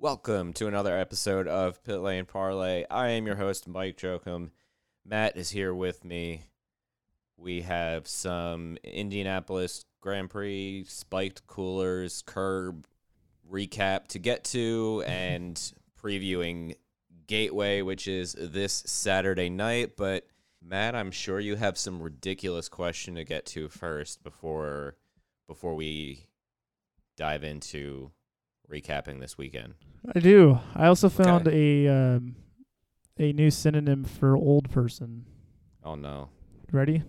Welcome to another episode of Pit Lane Parlay. I am your host, Mike Jokum. Matt is here with me. We have some Indianapolis Grand Prix spiked coolers curb recap to get to and previewing Gateway, which is this Saturday night. But Matt, I'm sure you have some ridiculous question to get to first before before we dive into recapping this weekend. I do. I also found Okay. a um, a new synonym for old person. Oh no. Ready?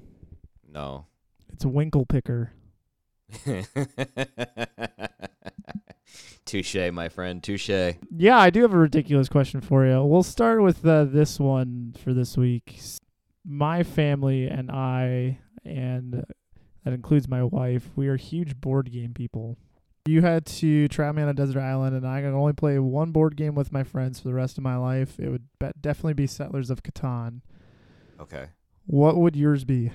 No. It's a winkle picker. Touche, my friend. Touche. Yeah, I do have a ridiculous question for you. We'll start with uh, this one for this week. My family and I, and that includes my wife, we are huge board game people. You had to trap me on a desert island, and I could only play one board game with my friends for the rest of my life. It would be- definitely be Settlers of Catan. Okay. What would yours be?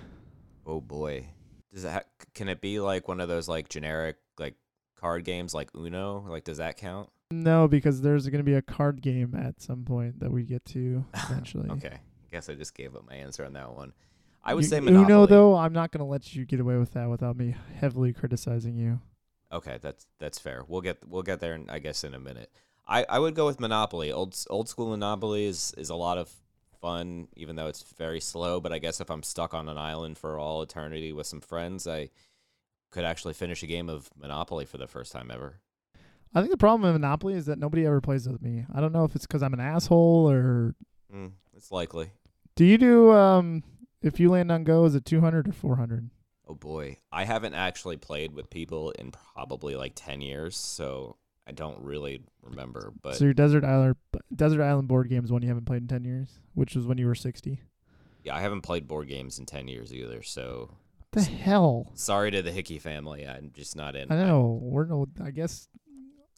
Oh boy. Does that can it be like one of those like generic like card games like Uno? Like does that count? No, because there's going to be a card game at some point that we get to eventually. Okay. I guess I just gave up my answer on that one. I would You- say Monopoly. Uno, though, I'm not going to let you get away with that without me heavily criticizing you. Okay, that's that's fair. We'll get we'll get there in, I guess in a minute. I, I would go with Monopoly. Old old school Monopoly is, is a lot of fun, even though it's very slow. But I guess if I'm stuck on an island for all eternity with some friends, I could actually finish a game of Monopoly for the first time ever. I think the problem with Monopoly is that nobody ever plays with me. I don't know if it's because I'm an asshole or. Mm, it's likely. Do you do, um, if you land on go, is it 200 or 400? Oh boy, I haven't actually played with people in probably like ten years, so I don't really remember. But so your Desert Island, Desert Island board game is one you haven't played in 10 years, which was when you were 60. yeah, I haven't played board games in ten years either. So The hell? sorry to the Hickey family. I'm just not in. I know. We're no, I guess.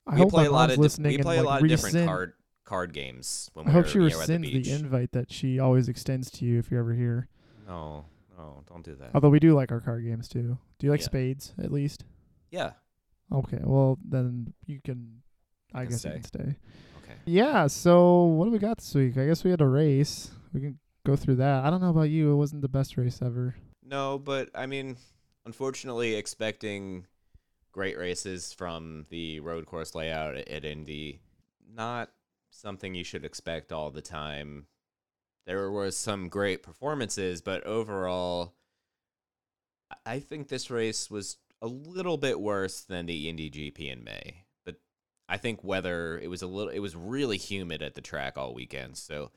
I we hope play a lot of di- listening we and, play a like, lot of different card card games when I we're hope she you know, at the rescinds the, invite that she always extends to you if you're ever here. no, no, don't do that. Although we do like our card games too. Do you like Yeah. spades at least? yeah. Okay, well then you can. I Can guess stay. you can stay. Okay. Yeah. So what do we got this week? I guess we had a race. We can go through that. I don't know about you. It wasn't the best race ever. No, but I mean, unfortunately, expecting great races from the road course layout at Indy, not something you should expect all the time. There was some great performances, but overall, I- think this race was a little bit worse than the Indy GP in May. But I think weather it was a little it was really humid at the track all weekend, so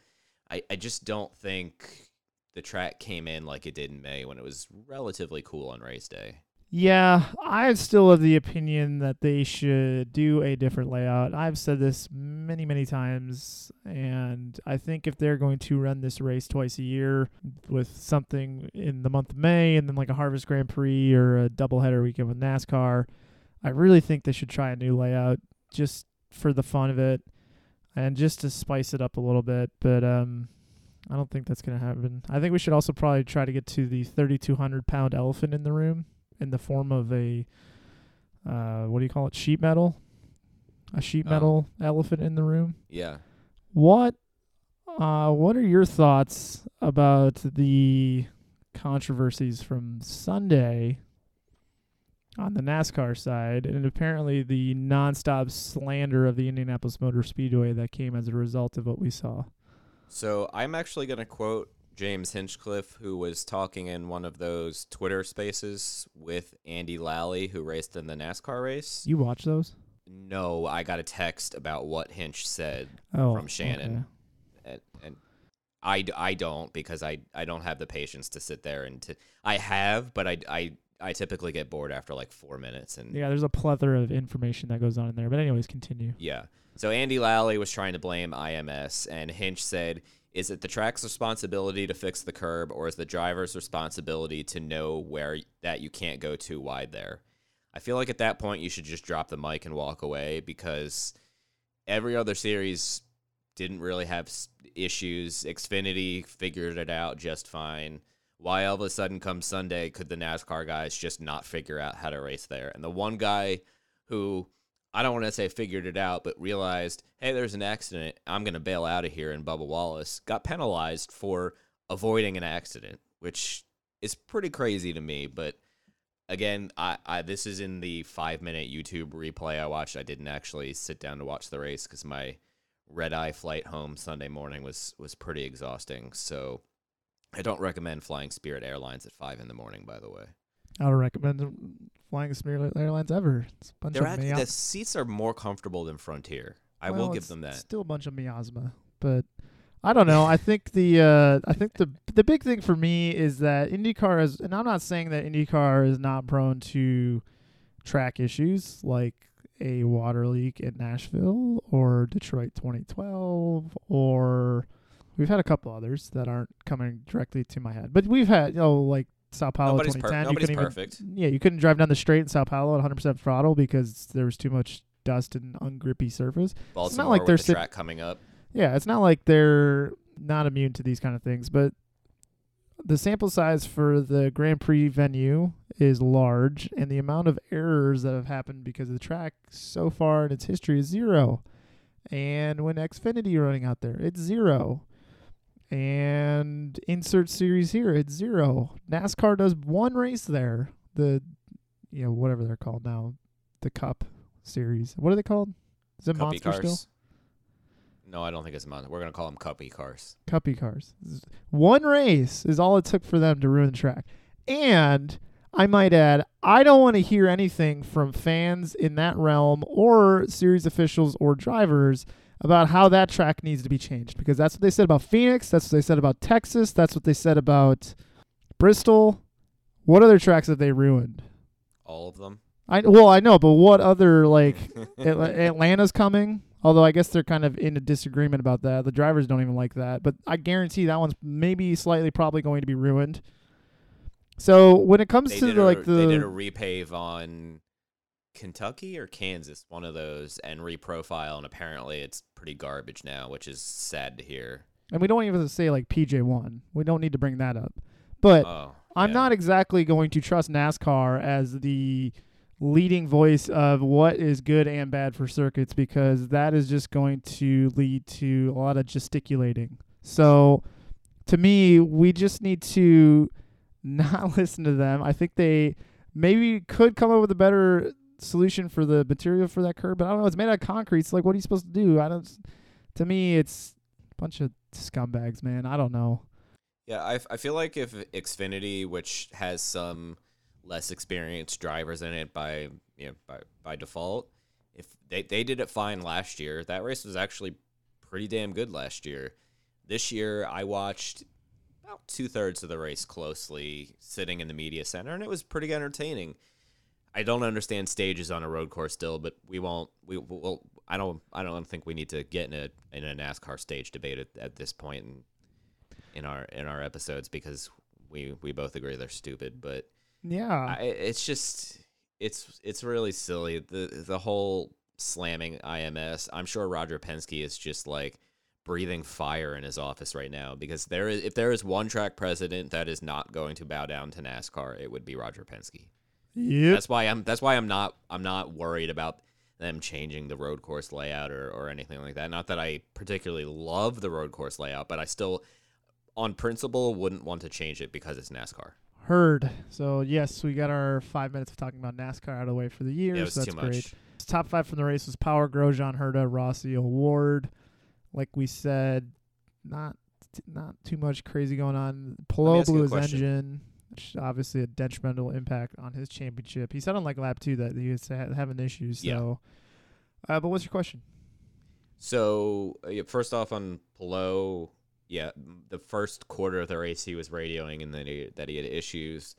I, I just don't think the track came in like it did in May when it was relatively cool on race day. Yeah, I'm still of the opinion that they should do a different layout. I've said this many, many times, and I think if they're going to run this race twice a year with something in the month of May and then like a Harvest Grand Prix or a doubleheader weekend with NASCAR, I really think they should try a new layout just for the fun of it and just to spice it up a little bit. But um, I don't think that's going to happen. I think we should also probably try to get to the 3,200 pound elephant in the room in the form of a uh, what do you call it? Sheet metal, a sheet Oh. metal elephant in the room. Yeah. What uh, what are your thoughts about the controversies from Sunday on the NASCAR side, and apparently the nonstop slander of the Indianapolis Motor Speedway that came as a result of what we saw. So I'm actually going to quote James Hinchcliffe, who was talking in one of those Twitter spaces with Andy Lally, who raced in the NASCAR race. You watch those? No, I got a text about what Hinch said Oh, from Shannon. and, and I, I don't because I, I don't have the patience to sit there and to I have but I, I I typically get bored after like four minutes and Yeah, there's a plethora of information that goes on in there. But anyways, continue. yeah. So Andy Lally was trying to blame IMS and Hinch said, "Is it the track's responsibility to fix the curb or is the driver's responsibility to know where that you can't go too wide there?" I feel like at that point you should just drop the mic and walk away because every other series didn't really have issues. Xfinity figured it out just fine. Why all of a sudden come Sunday could the NASCAR guys just not figure out how to race there? And the one guy who I don't want to say figured it out, but realized, hey, there's an accident. I'm going to bail out of here. And Bubba Wallace got penalized for avoiding an accident, which is pretty crazy to me. But again, I, I this is in the five minute YouTube replay I watched. I didn't actually sit down to watch the race because my red eye flight home Sunday morning was was pretty exhausting. So I don't recommend flying Spirit Airlines at five in the morning. By the way, I don't recommend flying Spirit Airlines ever. It's a bunch They're of actually, the seats are more comfortable than Frontier. I Well, will give them that. Still a bunch of miasma, but I don't know. I think the uh, I think the the big thing for me is that IndyCar is, and I'm not saying that IndyCar is not prone to track issues like a water leak in Nashville or Detroit 2012 or we've had a couple others that aren't coming directly to my head. But we've had you know like Sao Paulo Nobody's per- 2010. you nobody's couldn't perfect. Even, yeah, you couldn't drive down the straight in Sao Paulo at 100% throttle because there was too much dust and ungrippy surface. Baltimore it's not like they're the track coming up. Yeah, it's not like they're not immune to these kind of things, but the sample size for the Grand Prix venue is large, and the amount of errors that have happened because of the track so far in its history is zero. And when Xfinity running out there, it's zero. And insert series here, it's zero. NASCAR does one race there, the you know whatever they're called now, the Cup Series. What are they called? Is it Cuppy Monster cars. still? No, I don't think it's Monster. We're gonna call them Cuppy cars. Cuppy cars. One race is all it took for them to ruin the track. And I might add, I don't want to hear anything from fans in that realm or series officials or drivers about how that track needs to be changed because that's what they said about Phoenix, that's what they said about Texas, that's what they said about Bristol. What other tracks have they ruined? All of them. I well, I know, but what other like Atla- Atlanta's coming. Although I guess they're kind of in a disagreement about that. The drivers don't even like that, but I guarantee that one's maybe slightly probably going to be ruined. So when it comes They to the, a, like the they did a repave on Kentucky or Kansas, one of those, and reprofile, and apparently it's pretty garbage now, which is sad to hear. and we don't even say like PJ one. We don't need to bring that up. But Oh, I'm not exactly going to trust NASCAR as the leading voice of what is good and bad for circuits because that is just going to lead to a lot of gesticulating. So to me, we just need to not listen to them. I think they maybe could come up with a better solution for the material for that curb, but I don't know. It's made out of concrete. So like, what are you supposed to do? I don't. To me, it's a bunch of scumbags, man. I don't know. Yeah, I, f- I feel like if Xfinity, which has some less experienced drivers in it by you know by by default, if they they did it fine last year, that race was actually pretty damn good last year. This year, I watched about two thirds of the race closely, sitting in the media center, and it was pretty entertaining. I don't understand stages on a road course still, but we won't. We will. I don't. I don't think we need to get in a in a NASCAR stage debate at, at this point in in our in our episodes because we we both agree they're stupid. But Yeah. I, it's just it's it's really silly the the whole slamming IMS. I'm sure Roger Penske is just like breathing fire in his office right now because there is if there is one track president that is not going to bow down to NASCAR, it would be Roger Penske. Yep. That's why I'm that's why I'm not I'm not worried about them changing the road course layout or, or anything like that. Not that I particularly love the road course layout, but I still on principle wouldn't want to change it because it's NASCAR. Heard. So yes, we got our five minutes of talking about NASCAR out of the way for the year. Yeah, it was so that's too much. great. Top five from the race was Power, Grosjean, Herta, Rossi, O'Ward. Like we said, not not too much crazy going on. You blew his question. engine, obviously a detrimental impact on his championship. He said on like lap two that he was ha- having issues. Yeah. So, uh, but what's your question? So uh, yeah, first off on Palou, yeah, the first quarter of the race he was radioing and then he, that he had issues.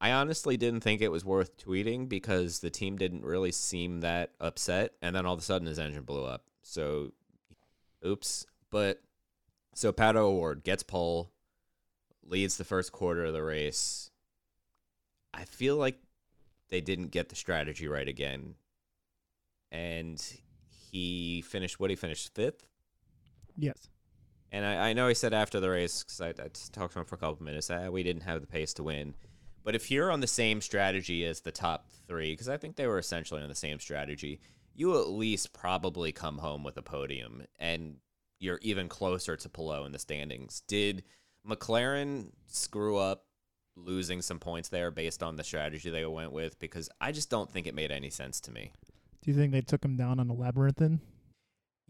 I honestly didn't think it was worth tweeting because the team didn't really seem that upset, and then all of a sudden his engine blew up. So, oops. But so Pato O'Ward gets pole, leads the first quarter of the race. I feel like they didn't get the strategy right again, and he finished what he finished fifth. Yes. And I, I know he said after the race because I, I talked to him for a couple minutes that we didn't have the pace to win. But if you're on the same strategy as the top three, because I think they were essentially on the same strategy, you at least probably come home with a podium, and you're even closer to Palou in the standings. Did McLaren screw up losing some points there based on the strategy they went with? Because I just don't think it made any sense to me. Do you think they took him down on the labyrinthine?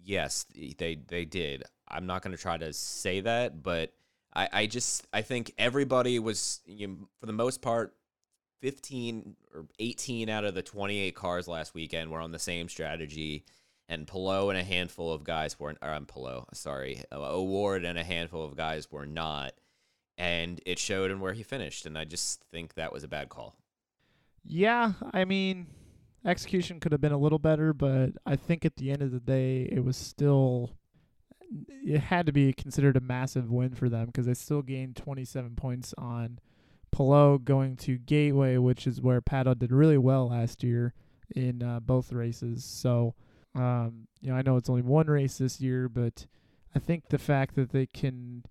Yes, they they did. I'm not going to try to say that, but I, I just I think everybody was you know, for the most part 15 or 18 out of the 28 cars last weekend were on the same strategy and Palou and a handful of guys were or I'm Palou, sorry, O'Ward and a handful of guys were not and it showed in where he finished and I just think that was a bad call. Yeah, I mean, execution could have been a little better, but I think at the end of the day, it was still. It had to be considered a massive win for them because they still gained 27 points on Palou going to Gateway, which is where Pato did really well last year in uh, both races. So, um, you know, I know it's only one race this year, but I think the fact that they can,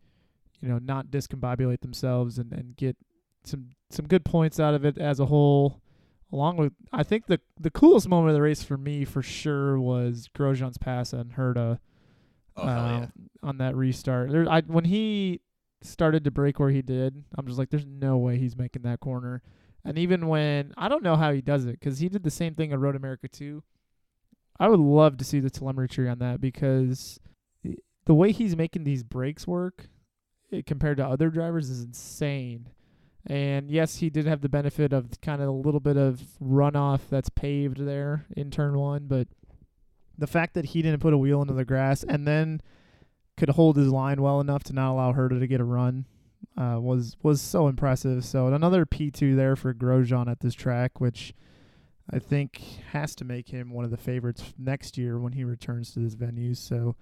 you know, not discombobulate themselves and, and get some some good points out of it as a whole. Along with, I think the the coolest moment of the race for me for sure was Grosjean's pass on Herta Oh yeah. uh, on that restart. There, I when he started to break where he did, I'm just like, there's no way he's making that corner. And even when I don't know how he does it because he did the same thing at Road America too. I would love to see the telemetry on that because the way he's making these breaks work eh, compared to other drivers is insane. And yes, he did have the benefit of kind of a little bit of runoff that's paved there in turn one, but the fact that he didn't put a wheel into the grass and then could hold his line well enough to not allow Herta to get a run uh, was was so impressive. So another P two there for Grosjean at this track, which I think has to make him one of the favorites next year when he returns to this venue. So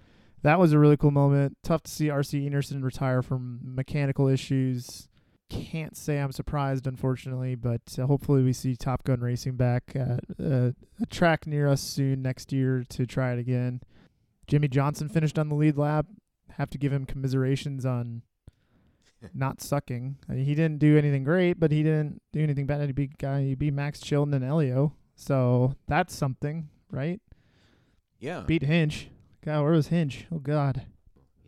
that was a really cool moment. Tough to see RC Enerson retire from mechanical issues. Can't say I'm surprised, unfortunately, but uh, hopefully we see Top Gun Racing back at uh, a track near us soon next year to try it again. Jimmie Johnson finished on the lead lap. Have to give him commiserations on not sucking. I mean, he didn't do anything great, but he didn't do anything bad. He beat guy. He beat Max Chilton and Elio, so that's something, right? Yeah. Beat Hinch. God, where was Hinch? Oh God.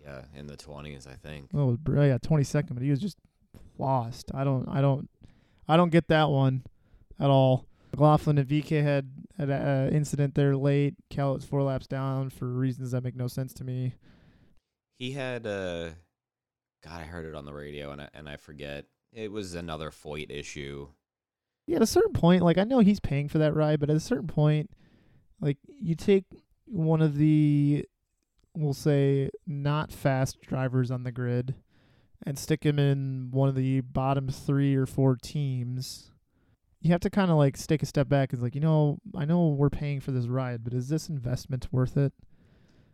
yeah, in the 20s, I think. Oh, bro, yeah, twenty second, but he was just lost. I don't, I don't, I don't get that one at all. McLaughlin and VK had an incident there late. Cal was four laps down for reasons that make no sense to me. He had uh God, I heard it on the radio and I and I forget. It was another Foyt issue. Yeah, at a certain point, like I know he's paying for that ride, but at a certain point, like you take one of the, we'll say, not fast drivers on the grid, and stick him in one of the bottom three or four teams. You have to kind of like take a step back. It's like you know, I know we're paying for this ride, but is this investment worth it?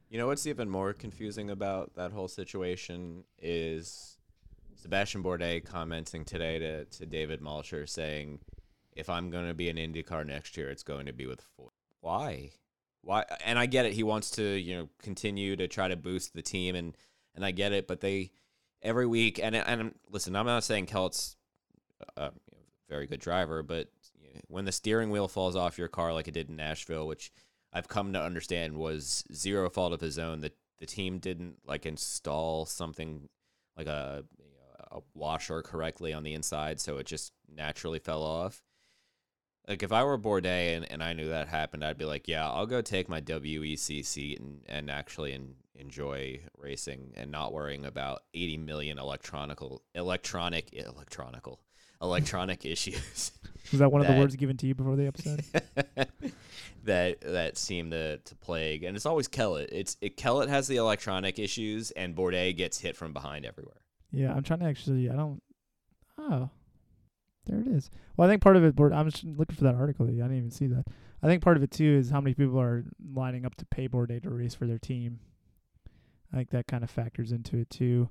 You know what's even more confusing about that whole situation is Sebastian Bourdais commenting today to, to David Malsher saying, if I'm going to be an IndyCar next year, it's going to be with Foyt. Why? Why? And I get it. He wants to, you know, continue to try to boost the team, and and I get it. But they every week, and and listen, I'm not saying Kelt's a very good driver, but you know, when the steering wheel falls off your car like it did in Nashville, which I've come to understand was zero fault of his own. That the team didn't like install something like a a washer correctly on the inside, so it just naturally fell off. Like if I were Bourdais and, and I knew that happened, I'd be like, yeah, I'll go take my WEC seat and, and actually en- enjoy racing and not worrying about 80 million electronical electronic electronical electronic issues Was that one of the words given to you before the episode? that that seem to, to plague and it's always Kellett. It's it Kellett has the electronic issues and Bourdais gets hit from behind everywhere. yeah, I'm trying to actually. I don't. Oh, there it is. Well, I think part of it. Board- I'm just looking for that article. I didn't even see that. I think part of it too is how many people are lining up to pay Bourdais to race for their team. I think that kind of factors into it too.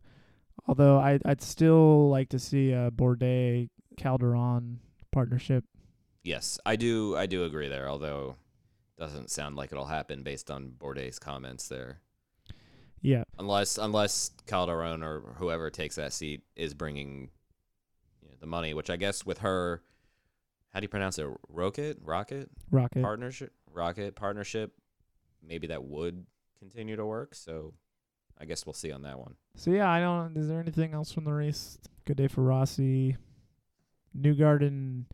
Although I I'd still like to see a Bourdais Calderon partnership. Yes, I do I do agree there, although doesn't sound like it'll happen based on Bourdais' comments there. Yeah, Unless unless Calderon or whoever takes that seat is bringing you know, the money, which I guess with her how do you pronounce it? Rocket? Rocket? Rocket. Partnership? Rocket partnership? Maybe that would continue to work, so I guess we'll see on that one. So yeah, I don't. Is there anything else from the race? Good day for Rossi. Newgarden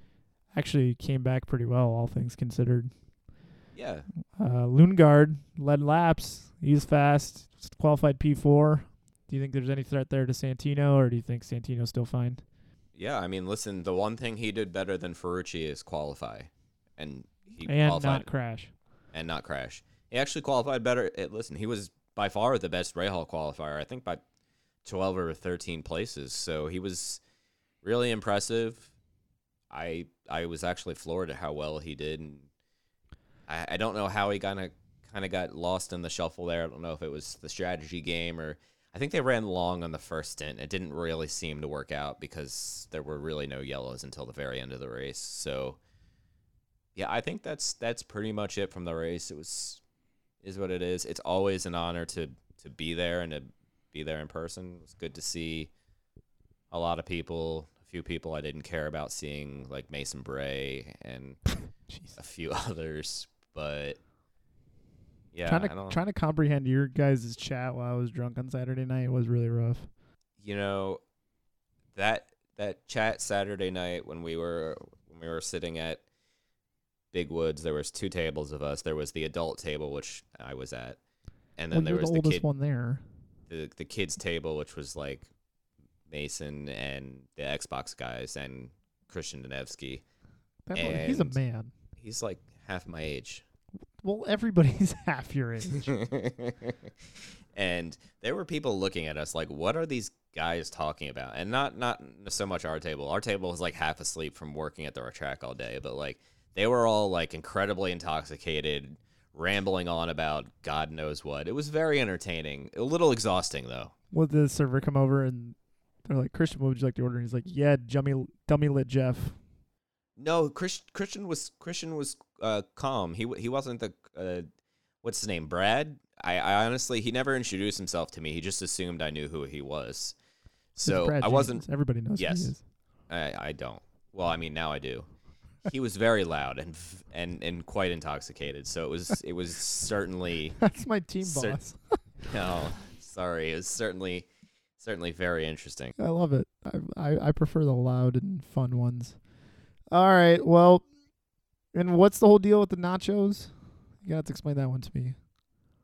actually came back pretty well, all things considered. Yeah. Uh, Lundgaard led laps. He's fast. Qualified P4. Do you think there's any threat there to Santino, or do you think Santino's still fine? Yeah, I mean, listen, the one thing he did better than Ferrucci is qualify. And he and qualified not crash. and not crash. He actually qualified better. eh, listen, he was by far the best Rahal qualifier. I think by 12 or 13 places. So he was really impressive. I I was actually floored at how well he did, and I, I don't know how he kind of kind of got lost in the shuffle there. I don't know if it was the strategy game or I think they ran long on the first stint. It didn't really seem to work out because there were really no yellows until the very end of the race. So yeah, I think that's that's pretty much it from the race. It was is what it is. It's always an honor to to be there and to be there in person. It was good to see a lot of people, few people I didn't care about seeing, like Mason Bray and a few others. But yeah, trying I to don't, trying to comprehend your guys' chat while I was drunk on Saturday night was really rough. you know that that chat Saturday night when we were when we were sitting at Big Woods, there was two tables of us. There was the adult table, which I was at, and then well, there was the the oldest kid one there. the the kids table, which was like Mason and the Xbox guys and Christian. That one- he's a man. He's like half my age. Well, everybody's half your age. and there were people looking at us like, "What are these guys talking about?" And not not so much our table. Our table was like half asleep from working at the track all day, but like they were all like incredibly intoxicated, rambling on about God knows what. It was very entertaining. A little exhausting though. Would the server come over and they're like, Christian, what would you like to order? And he's like, Yeah, dummy, dummy lit Jeff. No, Chris, Christian was Christian was uh, calm. He he wasn't the uh, what's his name, Brad. I, I honestly he never introduced himself to me. He just assumed I knew who he was. So Brad I wasn't. Everybody knows Yes. who he is. I, I don't. Well, I mean now I do. He was very loud and and and quite intoxicated. So it was it was certainly That's my team Cer- boss. no sorry. It was certainly certainly very interesting. I love it. I, I I prefer the loud and fun ones. All right. Well, and what's the whole deal with the nachos? You gotta have to explain that one to me.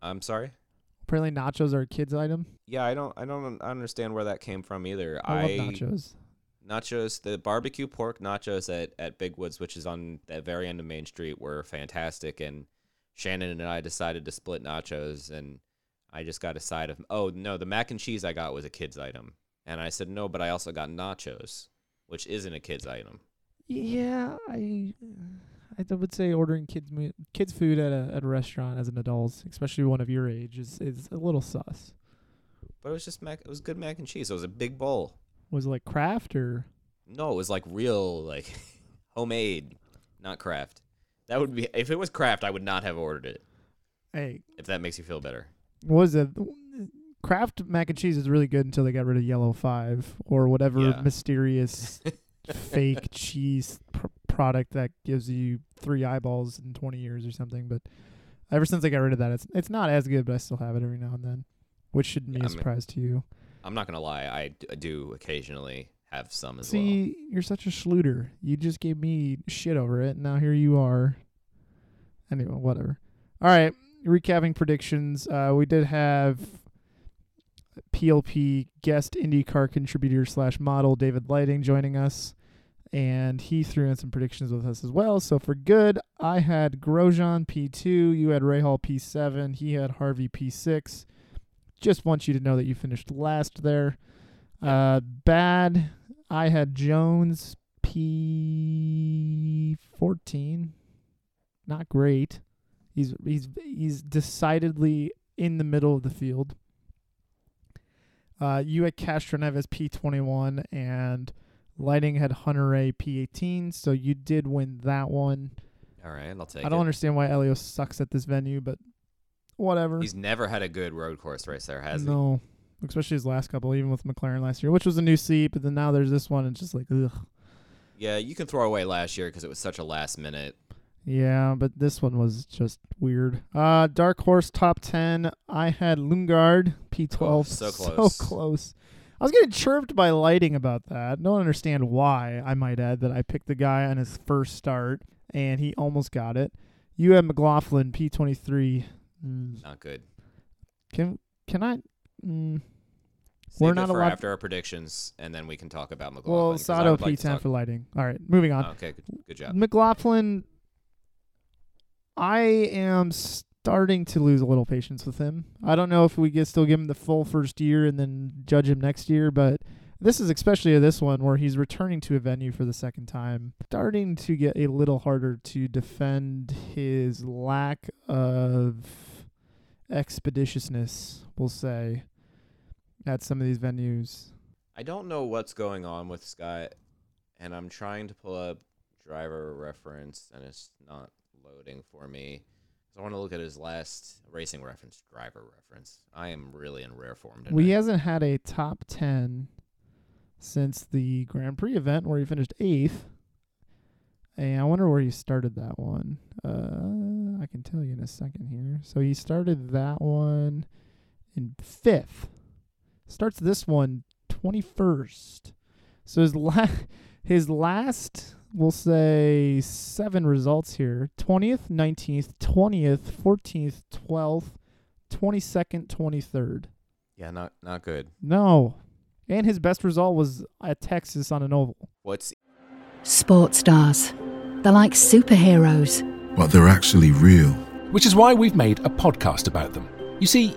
I'm sorry. Apparently, nachos are a kids item. Yeah, I don't I don't understand where that came from either. I, love nachos. nachos the barbecue pork nachos at, at big woods which is on the very end of main street were fantastic and shannon and i decided to split nachos and i just got a side of oh no the mac and cheese i got was a kid's item. And i said no but i also got nachos which isn't a kid's item. Yeah, I I would say ordering kids mo- kids food at a at a restaurant as an adult, especially one of your age, is is a little sus. but it was just mac it was good mac and cheese. It was a big bowl. Was it like craft or? No it was like real like homemade not craft that would be if it was craft i would not have ordered it. Hey, if that makes you feel better what was it? Kraft mac and cheese is really good until they got rid of Yellow Five or whatever Yeah. mysterious fake cheese pr- product that gives you three eyeballs in 20 years or something. But ever since they got rid of that, it's it's not as good, but I still have it every now and then, which shouldn't be Yeah, a I mean- surprise to you. I'm not gonna lie, I d- do occasionally have some as See, you're such a schluter. You just gave me shit over it, and now here you are. Anyway, whatever. All right, recapping predictions. Uh, we did have PLP guest IndyCar contributor slash model David Lighting joining us, and he threw in some predictions with us as well. So for good, I had Grosjean P2, you had Rahal P7, he had Harvey P6. Just want you to know that you finished last there. Uh, bad, I had Jones P14. Not great. He's he's he's decidedly in the middle of the field. Uh, you had Castroneves P21 and Lighting had Hunter-Reay P18, so you did win that one. All right, I'll take it. I don't it. understand why Elios sucks at this venue, but whatever. He's never had a good road course race there, has he? no, especially his last couple, even with McLaren last year, which was a new seat, but then now there's this one, and it's just like ugh. Yeah, you can throw away last year because it was such a last minute. Yeah, but this one was just weird. Uh Dark Horse top ten. I had Lundgaard P twelve. Oh, so close. So close. I was getting chirped by lighting about that. Don't understand why, I might add, that I picked the guy on his first start and he almost got it. You had McLaughlin P twenty three. Not good. Can can I mm, We're not allowed- after our predictions, and then we can talk about McLaughlin. Well, Sato would P like to ten talk- for lighting. All right, moving on. Oh, okay, good, good job. McLaughlin, I am starting to lose a little patience with him. I don't know if we get still give him the full first year and then judge him next year, but this is especially this one where he's returning to a venue for the second time, starting to get a little harder to defend his lack of expeditiousness, we'll say, at some of these venues. I don't know what's going on with Scott, and I'm trying to pull up driver reference, and it's not loading for me. So I want to look at his last racing reference, driver reference. I am really in rare form today. Well, he hasn't had a top 10 since the Grand Prix event where he finished eighth. And I wonder where he started that one. Uh, I can tell you in a second here. So he started that one in fifth. Starts this one 21st. So his, la- his last, we'll say, seven results here 20th, 19th, 20th, 14th, 12th, 22nd, 23rd. yeah, not not good. No. And his best result was at Texas on an oval. What's Sports stars. They're like superheroes. but they're actually real. Which is why we've made a podcast about them. You see,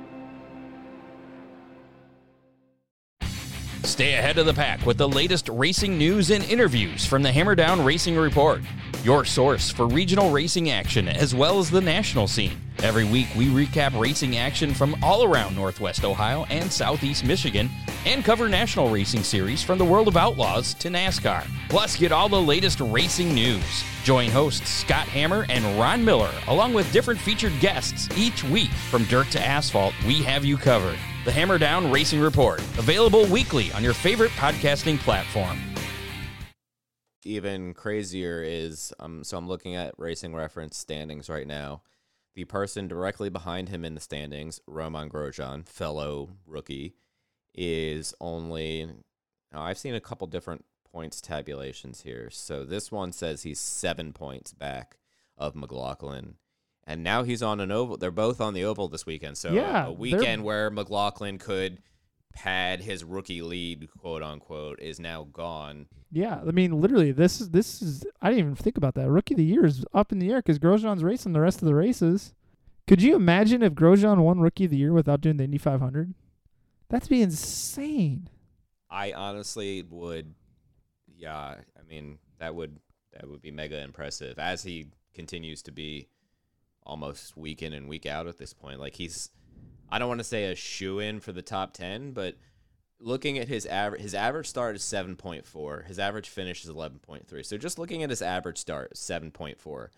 Stay ahead of the pack with the latest racing news and interviews from the Hammer Down Racing Report, your source for regional racing action as well as the national scene. Every week, we recap racing action from all around Northwest Ohio and Southeast Michigan and cover national racing series from the world of outlaws to NASCAR. Plus, get all the latest racing news. Join hosts Scott Hammer and Ron Miller, along with different featured guests each week. From dirt to asphalt, we have you covered. The Hammer Down Racing Report, available weekly on your favorite podcasting platform. even crazier is um so I'm looking at racing reference standings right now. The person directly behind him in the standings, Romain Grosjean, fellow rookie, is only now I've seen a couple different points tabulations here. So this one says he's seven points back of McLaughlin. And now he's on an oval. They're both on the oval this weekend. So Yeah, a weekend where McLaughlin could pad his rookie lead, quote unquote, is now gone. Yeah, I mean, literally, this is this is. I didn't even think about that. Rookie of the year is up in the air because Grosjean's racing the rest of the races. Could you imagine if Grosjean won Rookie of the Year without doing the Indy 500? That'd be insane. I honestly would, yeah. I mean, that would that would be mega impressive as he continues to be almost week in and week out at this point. Like he's, I don't want to say a shoe in for the top ten, but looking at his average, his average start is seven point four. His average finish is eleven point three. So just looking at his average start, seven point four.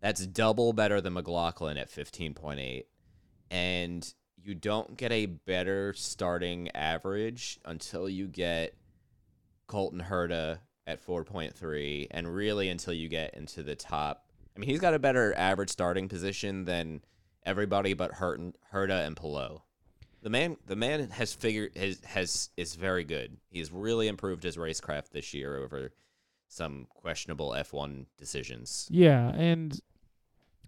That's double better than McLaughlin at fifteen point eight. and you don't get a better starting average until you get Colton Herta at 4.3 and really until you get into the top. I mean, he's got a better average starting position than everybody but Hurt- Herta and Palou. The man the man has figured has has is very good. He's really improved his racecraft this year over some questionable F1 decisions. Yeah, and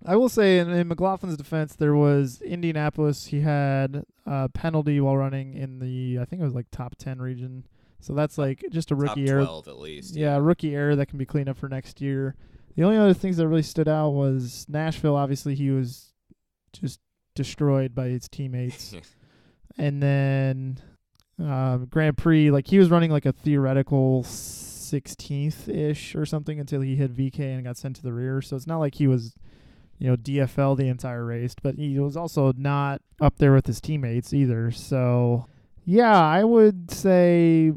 I will say in, in McLaughlin's defense, there was Indianapolis. He had a penalty while running in the I think it was like top ten region. So that's like just a rookie error. 12 at least. Yeah, rookie error that can be cleaned up for next year. The only other things that really stood out was Nashville. Obviously, he was just destroyed by his teammates, and then um, Grand Prix, like he was running like a theoretical 16th ish or something until he hit VK and got sent to the rear. So it's not like he was, you know, DFL the entire race, but he was also not up there with his teammates either. So yeah, I would say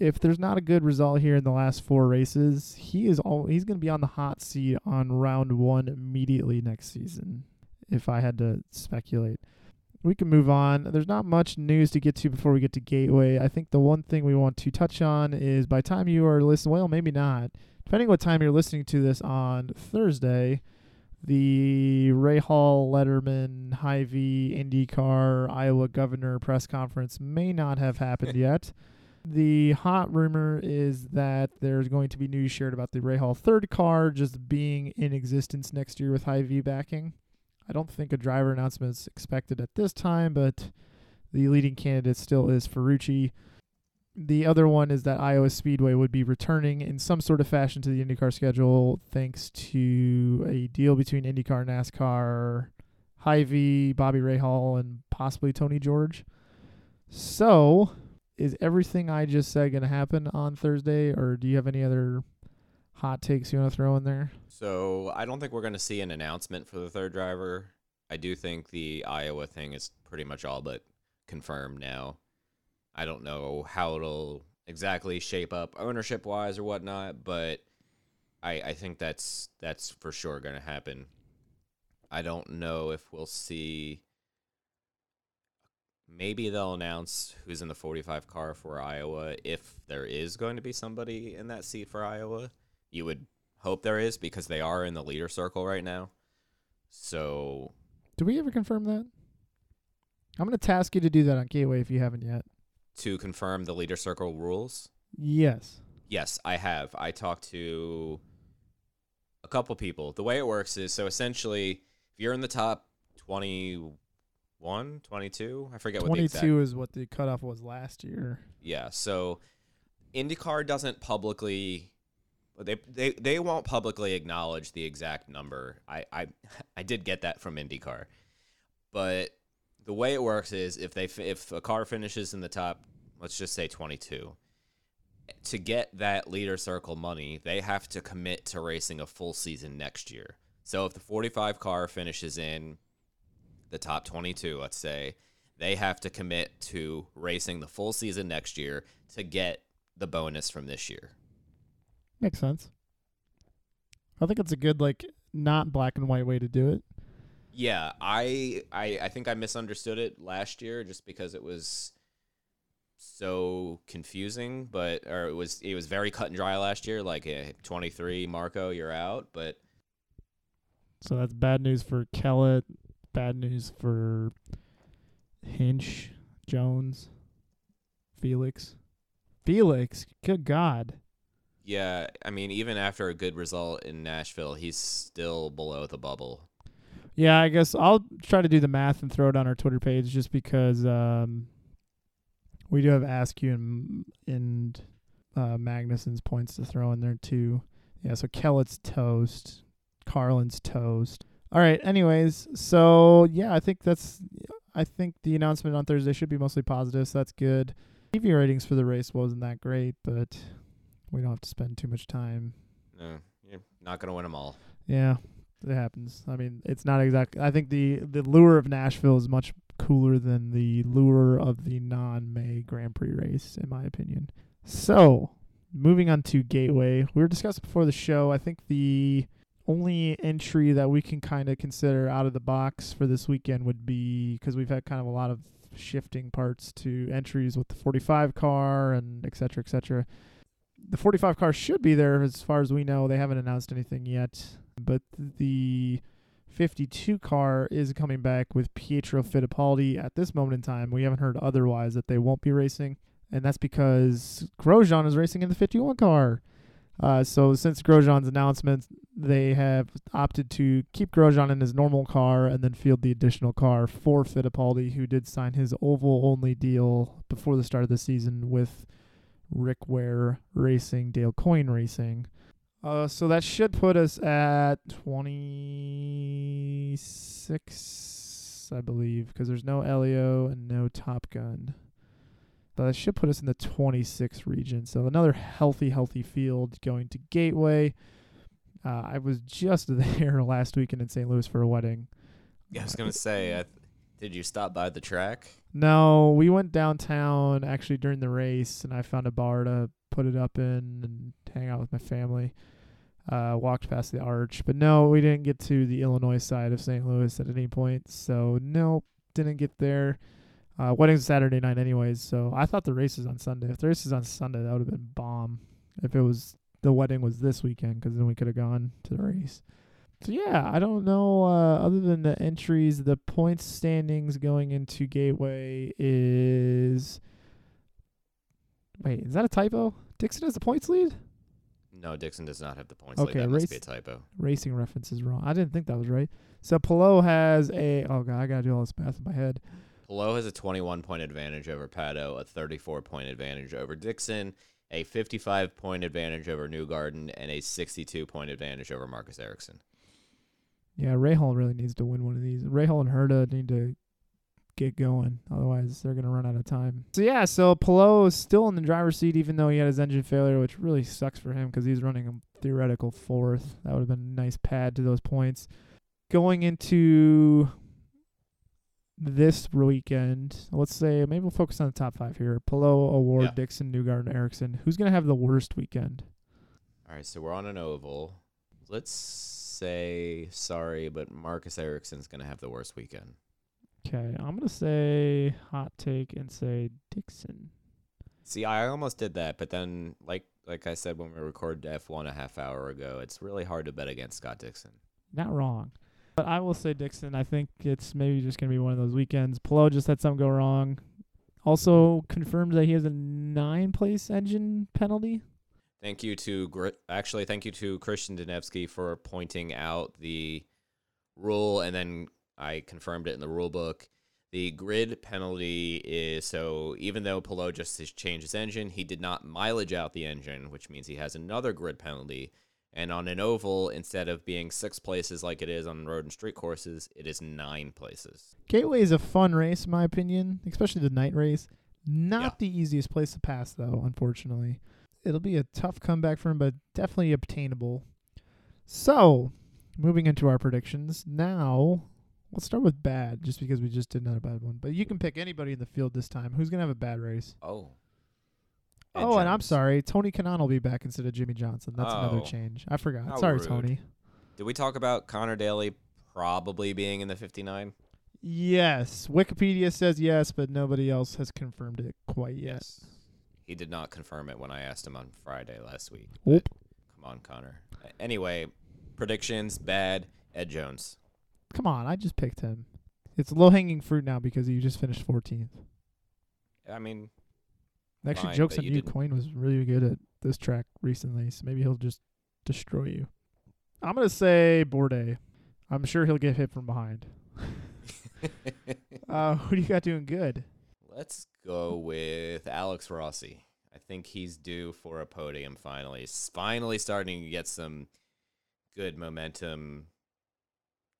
if there's not a good result here in the last four races, he is all he's going to be on the hot seat on round one immediately next season. If I had to speculate, we can move on. There's not much news to get to before we get to Gateway. I think the one thing we want to touch on is by the time you are listening, well, maybe not, depending what time you're listening to this on Thursday. The Rahal, Letterman, Hy-Vee, IndyCar, Iowa Governor press conference may not have happened yet. The hot rumor is that there's going to be news shared about the Rahal third car just being in existence next year with Hy-Vee backing. I don't think a driver announcement is expected at this time, but the leading candidate still is Ferrucci. The other one is that Iowa Speedway would be returning in some sort of fashion to the IndyCar schedule thanks to a deal between IndyCar, NASCAR, Hy-Vee, Bobby Rahal, and possibly Tony George. So, is everything I just said going to happen on Thursday, or do you have any other hot takes you want to throw in there? So I don't think we're going to see an announcement for the third driver. I do think the Iowa thing is pretty much all but confirmed now. I don't know how it'll exactly shape up ownership wise or whatnot, but I I think that's that's for sure going to happen. I don't know if we'll see. Maybe they'll announce who's in the 45 car for Iowa if there is going to be somebody in that seat for Iowa. You would hope there is because they are in the leader circle right now. So Do we ever confirm that? I'm going to task you to do that on Gateway if you haven't yet. to confirm the leader circle rules, Yes. yes, I have. I talked to a couple people. The way it works is so essentially, if you're in the top 21, 22, I forget what the 22 is what the cutoff was last year. Yeah, so IndyCar doesn't publicly they they they won't publicly acknowledge the exact number. I I I did get that from IndyCar. But the way it works is if they if a car finishes in the top, let's just say 22, to get that leader circle money, they have to commit to racing a full season next year. So if the 45 car finishes in the top 22, let's say, they have to commit to racing the full season next year to get the bonus from this year. Makes sense. I think it's a good, like, not black and white way to do it. Yeah, I, I I think I misunderstood it last year just because it was so confusing, but or it was it was very cut and dry last year. Like eh, 23, Marco, you're out. But So that's bad news for Kellett, bad news for Hinch, Jones, Felix. Felix, good God. Yeah, I mean, even after a good result in Nashville, he's still below the bubble. Yeah, I guess I'll try to do the math and throw it on our Twitter page just because um, we do have Askew and, and uh, Magnussen's points to throw in there too. Yeah, so Kellett's toast, Carlin's toast. All right. Anyways, so yeah, I think that's. I think the announcement on Thursday should be mostly positive, so that's good. TV ratings for the race wasn't that great, but we don't have to spend too much time No, you're not gonna win them all. yeah, it happens. I mean, it's not exact. I think the the lure of Nashville is much cooler than the lure of the non-May Grand Prix race, in my opinion. So, moving on to Gateway, we were discussing before the show. I think the only entry that we can kind of consider out of the box for this weekend would be because we've had kind of a lot of shifting parts to entries with the 45 car and et cetera, et cetera. The 45 car should be there as far as we know. They haven't announced anything yet, but the 52 car is coming back with Pietro Fittipaldi at this moment in time. We haven't heard otherwise that they won't be racing, and that's because Grosjean is racing in the 51 car. Uh, so since Grosjean's announcement, they have opted to keep Grosjean in his normal car and then field the additional car for Fittipaldi, who did sign his oval only deal before the start of the season with Rick Ware Racing, Dale Coyne Racing. Uh, so that should put us at 26, I believe, because there's no Elio and no Top Gun. But that should put us in the 26 region. So another healthy, healthy field going to Gateway. Uh, I was just there last weekend in St. Louis for a wedding. Yeah, I was gonna say, I, did you stop by the track? No, we went downtown actually during the race, and I found a bar to put it up in and hang out with my family. Uh, walked past the arch, but no, we didn't get to the Illinois side of St. Louis at any point. So nope, didn't get there. Uh, wedding's Saturday night, anyways. So I thought the race is on Sunday. If the race is on Sunday, that would have been bomb. If it was the wedding was this weekend, because then we could have gone to the race. So yeah, I don't know. Uh, other than the entries, the points standings going into Gateway is. Wait, is that a typo? Dixon has the points lead. No, Dixon does not have the points. Okay, lead. That race- must be a typo. Racing reference is wrong. I didn't think that was right. So Palou has a. Oh god, I gotta do all this math in my head. Palou has a 21 point advantage over Pato, a 34 point advantage over Dixon, a 55 point advantage over Newgarden, and a 62 point advantage over Marcus Ericsson. Yeah, Rahal really needs to win one of these. Rahal and Herta need to get going, otherwise they're gonna run out of time. So yeah, so Palou is still in the driver's seat, even though he had his engine failure, which really sucks for him because he's running a theoretical fourth. That would have been a nice pad to those points. Going into this weekend, let's say maybe we'll focus on the top five here: Palou, O'Ward, Yeah. Dixon, Newgarden, Ericsson. Who's gonna have the worst weekend? All right, so we're on an oval. Let's say sorry, but Marcus Ericsson's going to have the worst weekend. Okay, I'm gonna say hot take and say Dixon. See, I almost did that, but then, like like I said when we recorded F1 a half hour ago, it's really hard to bet against Scott Dixon. Not wrong. But I will say Dixon. I think it's maybe just going to be one of those weekends. Palou just had something go wrong. Also confirmed that he has a nine place engine penalty. Thank you to actually thank you to Christian Denevsky for pointing out the rule, and then I confirmed it in the rule book. The grid penalty is so even though Palou just has changed his engine, he did not mileage out the engine, which means he has another grid penalty. And on an oval, instead of being six places like it is on road and street courses, it is nine places. Gateway is a fun race, in my opinion, especially the night race. Not Yeah. the easiest place to pass, though, unfortunately. It'll be a tough comeback for him, but definitely obtainable. So, moving into our predictions. Now, let's start with bad, just because we just did not a bad one. But you can pick anybody in the field this time. Who's going to have a bad race? Oh. Ed oh, and I'm sorry. Tony Kanaan will be back instead of Jimmie Johnson. That's another Oh. change. I forgot. How sorry, rude. Tony. Did we talk about Conor Daly probably being in the 59? Yes. Wikipedia says yes, but nobody else has confirmed it quite yet. He did not confirm it when I asked him on Friday last week. Oop. Come on, Conor. Anyway, predictions bad. Ed Jones. Come on, I just picked him. It's low hanging fruit now because you just finished 14th. I mean, Actually, Fine, jokes on you you. didn't- Coyne was really good at this track recently, so maybe he'll just destroy you. I'm gonna say Bourdais. I'm sure he'll get hit from behind. Uh, who do you got doing good? Let's go with Alex Rossi. I think he's due for a podium finally. He's finally starting to get some good momentum.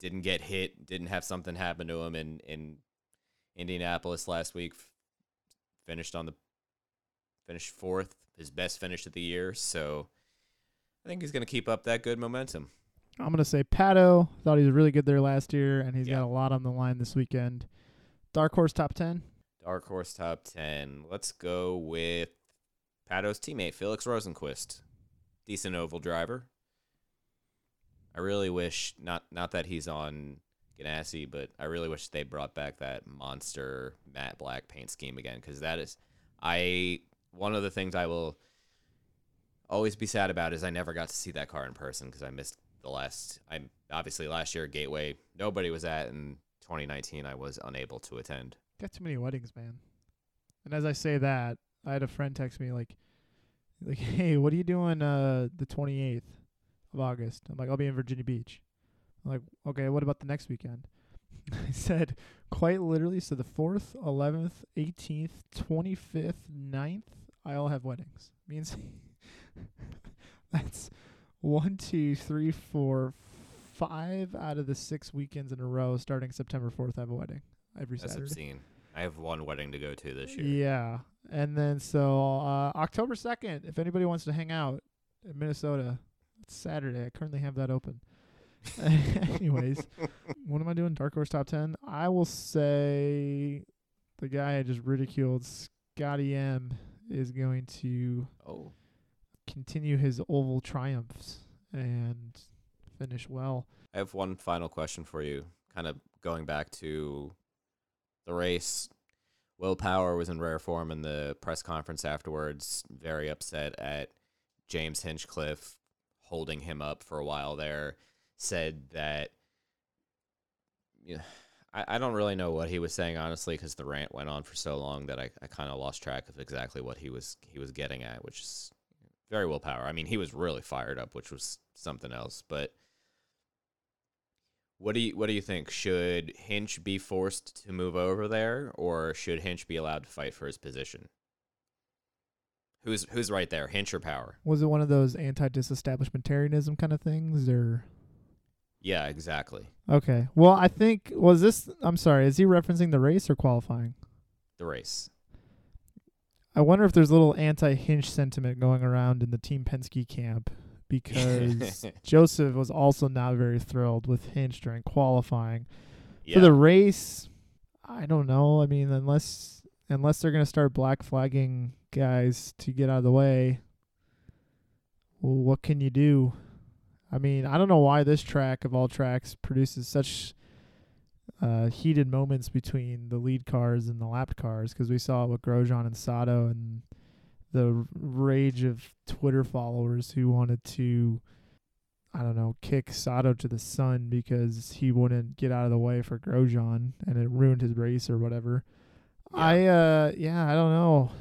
Didn't get hit, didn't have something happen to him in, in Indianapolis last week. Finished on the finished fourth, his best finish of the year. So I think he's going to keep up that good momentum. I'm gonna say Pato. Thought he was really good there last year, and he's Yeah. got a lot on the line this weekend. Dark horse top ten. Dark horse top 10. Let's go with Pato's teammate, Felix Rosenqvist. Decent oval driver. I really wish not not that he's on Ganassi, but I really wish they brought back that monster matte black paint scheme again because that is I one of the things I will always be sad about is I never got to see that car in person because I missed the last. I obviously last year Gateway nobody was at, and 2019 I was unable to attend. Got too many weddings, man. And as I say that, I had a friend text me like, like, hey, what are you doing uh the 28th of August? I'm like, I'll be in Virginia Beach. I'm like, okay, what about the next weekend? I said, quite literally, so the 4th, 11th, 18th, 25th, 9th, I all have weddings. Means that's one, two, three, four, five out of the six weekends in a row starting September 4th. I have a wedding every That's Saturday. obscene. I have one wedding to go to this year. Yeah. And then so uh, October 2nd, if anybody wants to hang out in Minnesota, it's Saturday. I currently have that open. Anyways, what am I doing? Dark Horse Top 10? I will say the guy I just ridiculed, Scotty M, is going to Oh, continue his oval triumphs and finish well. I have one final question for you. Kind of going back to the race. Will Power was in rare form in the press conference afterwards, very upset at James Hinchcliffe holding him up for a while there. Said that, yeah, I, I don't really know what he was saying honestly because the rant went on for so long that I, I kind of lost track of exactly what he was he was getting at, which is very Will Power. I mean, he was really fired up, which was something else, but. What do you what do you think? Should Hinch be forced to move over there, or should Hinch be allowed to fight for his position? Who's who's right there, Hinch or Power? Was it one of those anti-disestablishmentarianism kind of things, or Yeah, exactly. okay? Well, I think was this. I'm sorry. Is he referencing the race or qualifying? The race. I wonder if there's a little anti-Hinch sentiment going around in the Team Penske camp because Josef was also not very thrilled with Hinch during qualifying. Yeah. For the race, I don't know. I mean, unless unless they're gonna start black flagging guys to get out of the way, well, what can you do? I mean, I don't know why this track of all tracks produces such uh, heated moments between the lead cars and the lapped cars because we saw it with Grosjean and Sato and the rage of Twitter followers who wanted to, I don't know, kick Sato to the sun because he wouldn't get out of the way for Grosjean and it ruined his race or whatever. I uh yeah, I don't know.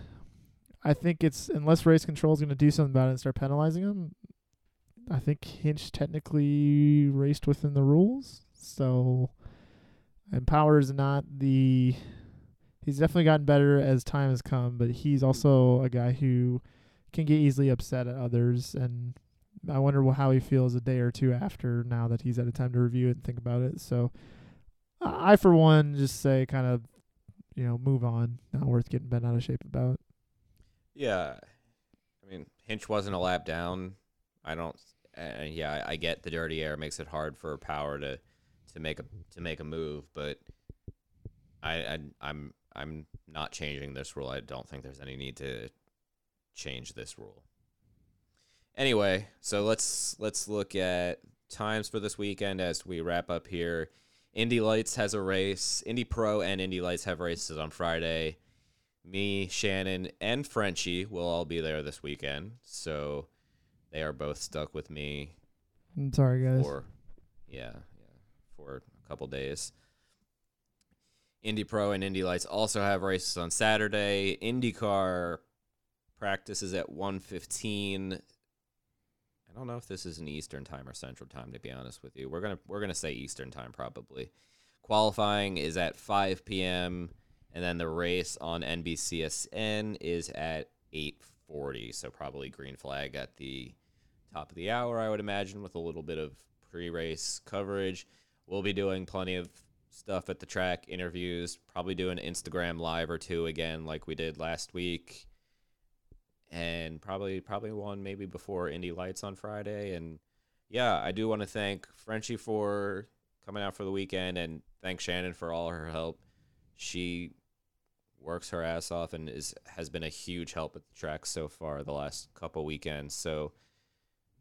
I think it's unless race control is going to do something about it and start penalizing him. I think Hinch technically raced within the rules, so and Power is not the. He's definitely gotten better as time has come, but he's also a guy who can get easily upset at others, and I wonder how he feels a day or two after now that he's had a time to review it and think about it. So, I for one just say kind of, you know, move on. Not worth getting bent out of shape about. Yeah, I mean Hinch wasn't a lap down. I don't. Uh, yeah, I, I get the dirty air makes it hard for Power to to make a to make a move, but I, I I'm I'm not changing this rule. I don't think there's any need to change this rule. Anyway, so let's let's look at times for this weekend as we wrap up here. Indy Lights has a race. Indy Pro and Indy Lights have races on Friday. Me, Shannon, and Frenchie will all be there this weekend. So they are both stuck with me I'm sorry, guys. for yeah, yeah, for a couple days. Indy Pro and Indy Lights also have races on Saturday. IndyCar practices at 1:15. I don't know if this is an Eastern time or Central time to be honest with you. We're going to we're going to say Eastern time probably. Qualifying is at 5 p.m. and then the race on NBCSN is at 8:40, so probably green flag at the top of the hour, I would imagine, with a little bit of pre race coverage. We'll be doing plenty of stuff at the track, interviews, probably do an Instagram live or two again, like we did last week. And probably probably one maybe before Indy Lights on Friday. And yeah, I do want to thank Frenchie for coming out for the weekend and thank Shannon for all her help. She works her ass off and is has been a huge help at the track so far the last couple weekends. So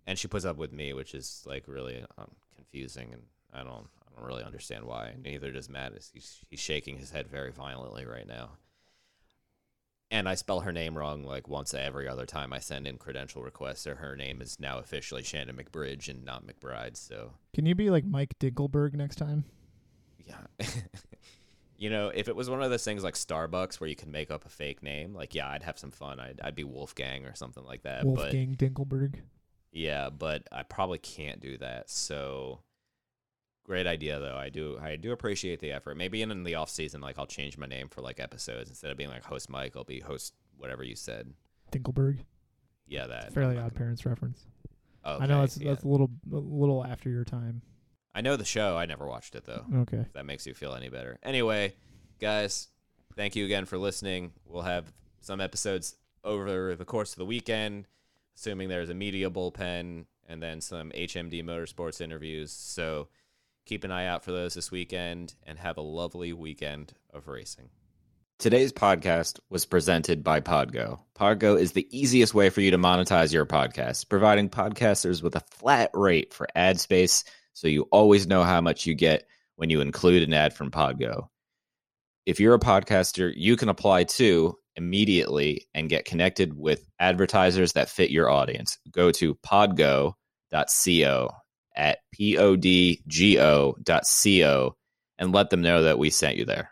and she puts up with me, which is like really um, confusing, and I don't I don't really understand why. Neither does Matt. He's he's shaking his head very violently right now. And I spell her name wrong like once every other time I send in credential requests. So her name is now officially Shannon McBridge and not McBride. So Can you be like Mike Dinkelberg next time? yeah. you know, if it was one of those things like Starbucks where you can make up a fake name, like yeah, I'd have some fun. I'd I'd be Wolfgang or something like that. But Wolfgang Dinkelberg. yeah, but I probably can't do that. So great idea though. I do I do appreciate the effort. Maybe in, in the off season, like I'll change my name for like episodes instead of being like host Mike, I'll be host whatever you said. Dinkelberg. Yeah, that Fairly Odd Parents reference. Okay, I know that's yeah. that's a little a little after your time. I know the show. I never watched it though. Okay. If that makes you feel any better. Anyway, guys, thank you again for listening. We'll have some episodes over the course of the weekend, assuming there's a media bullpen and then some HMD Motorsports interviews. So keep an eye out for those this weekend and have a lovely weekend of racing. Today's podcast was presented by Podgo. Podgo is the easiest way for you to monetize your podcast, providing podcasters with a flat rate for ad space so you always know how much you get when you include an ad from Podgo. If you're a podcaster, you can apply too immediately and get connected with advertisers that fit your audience. Go to podgo.co at podgo.co and let them know that we sent you there.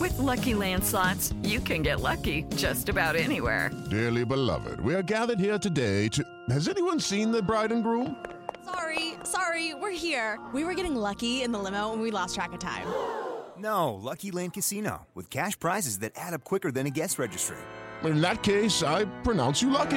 With Lucky Land slots, you can get lucky just about anywhere. Dearly beloved, we are gathered here today to. Has anyone seen the bride and groom? Sorry, sorry, we're here. We were getting lucky in the limo and we lost track of time. No, Lucky Land Casino, with cash prizes that add up quicker than a guest registry. In that case, I pronounce you lucky.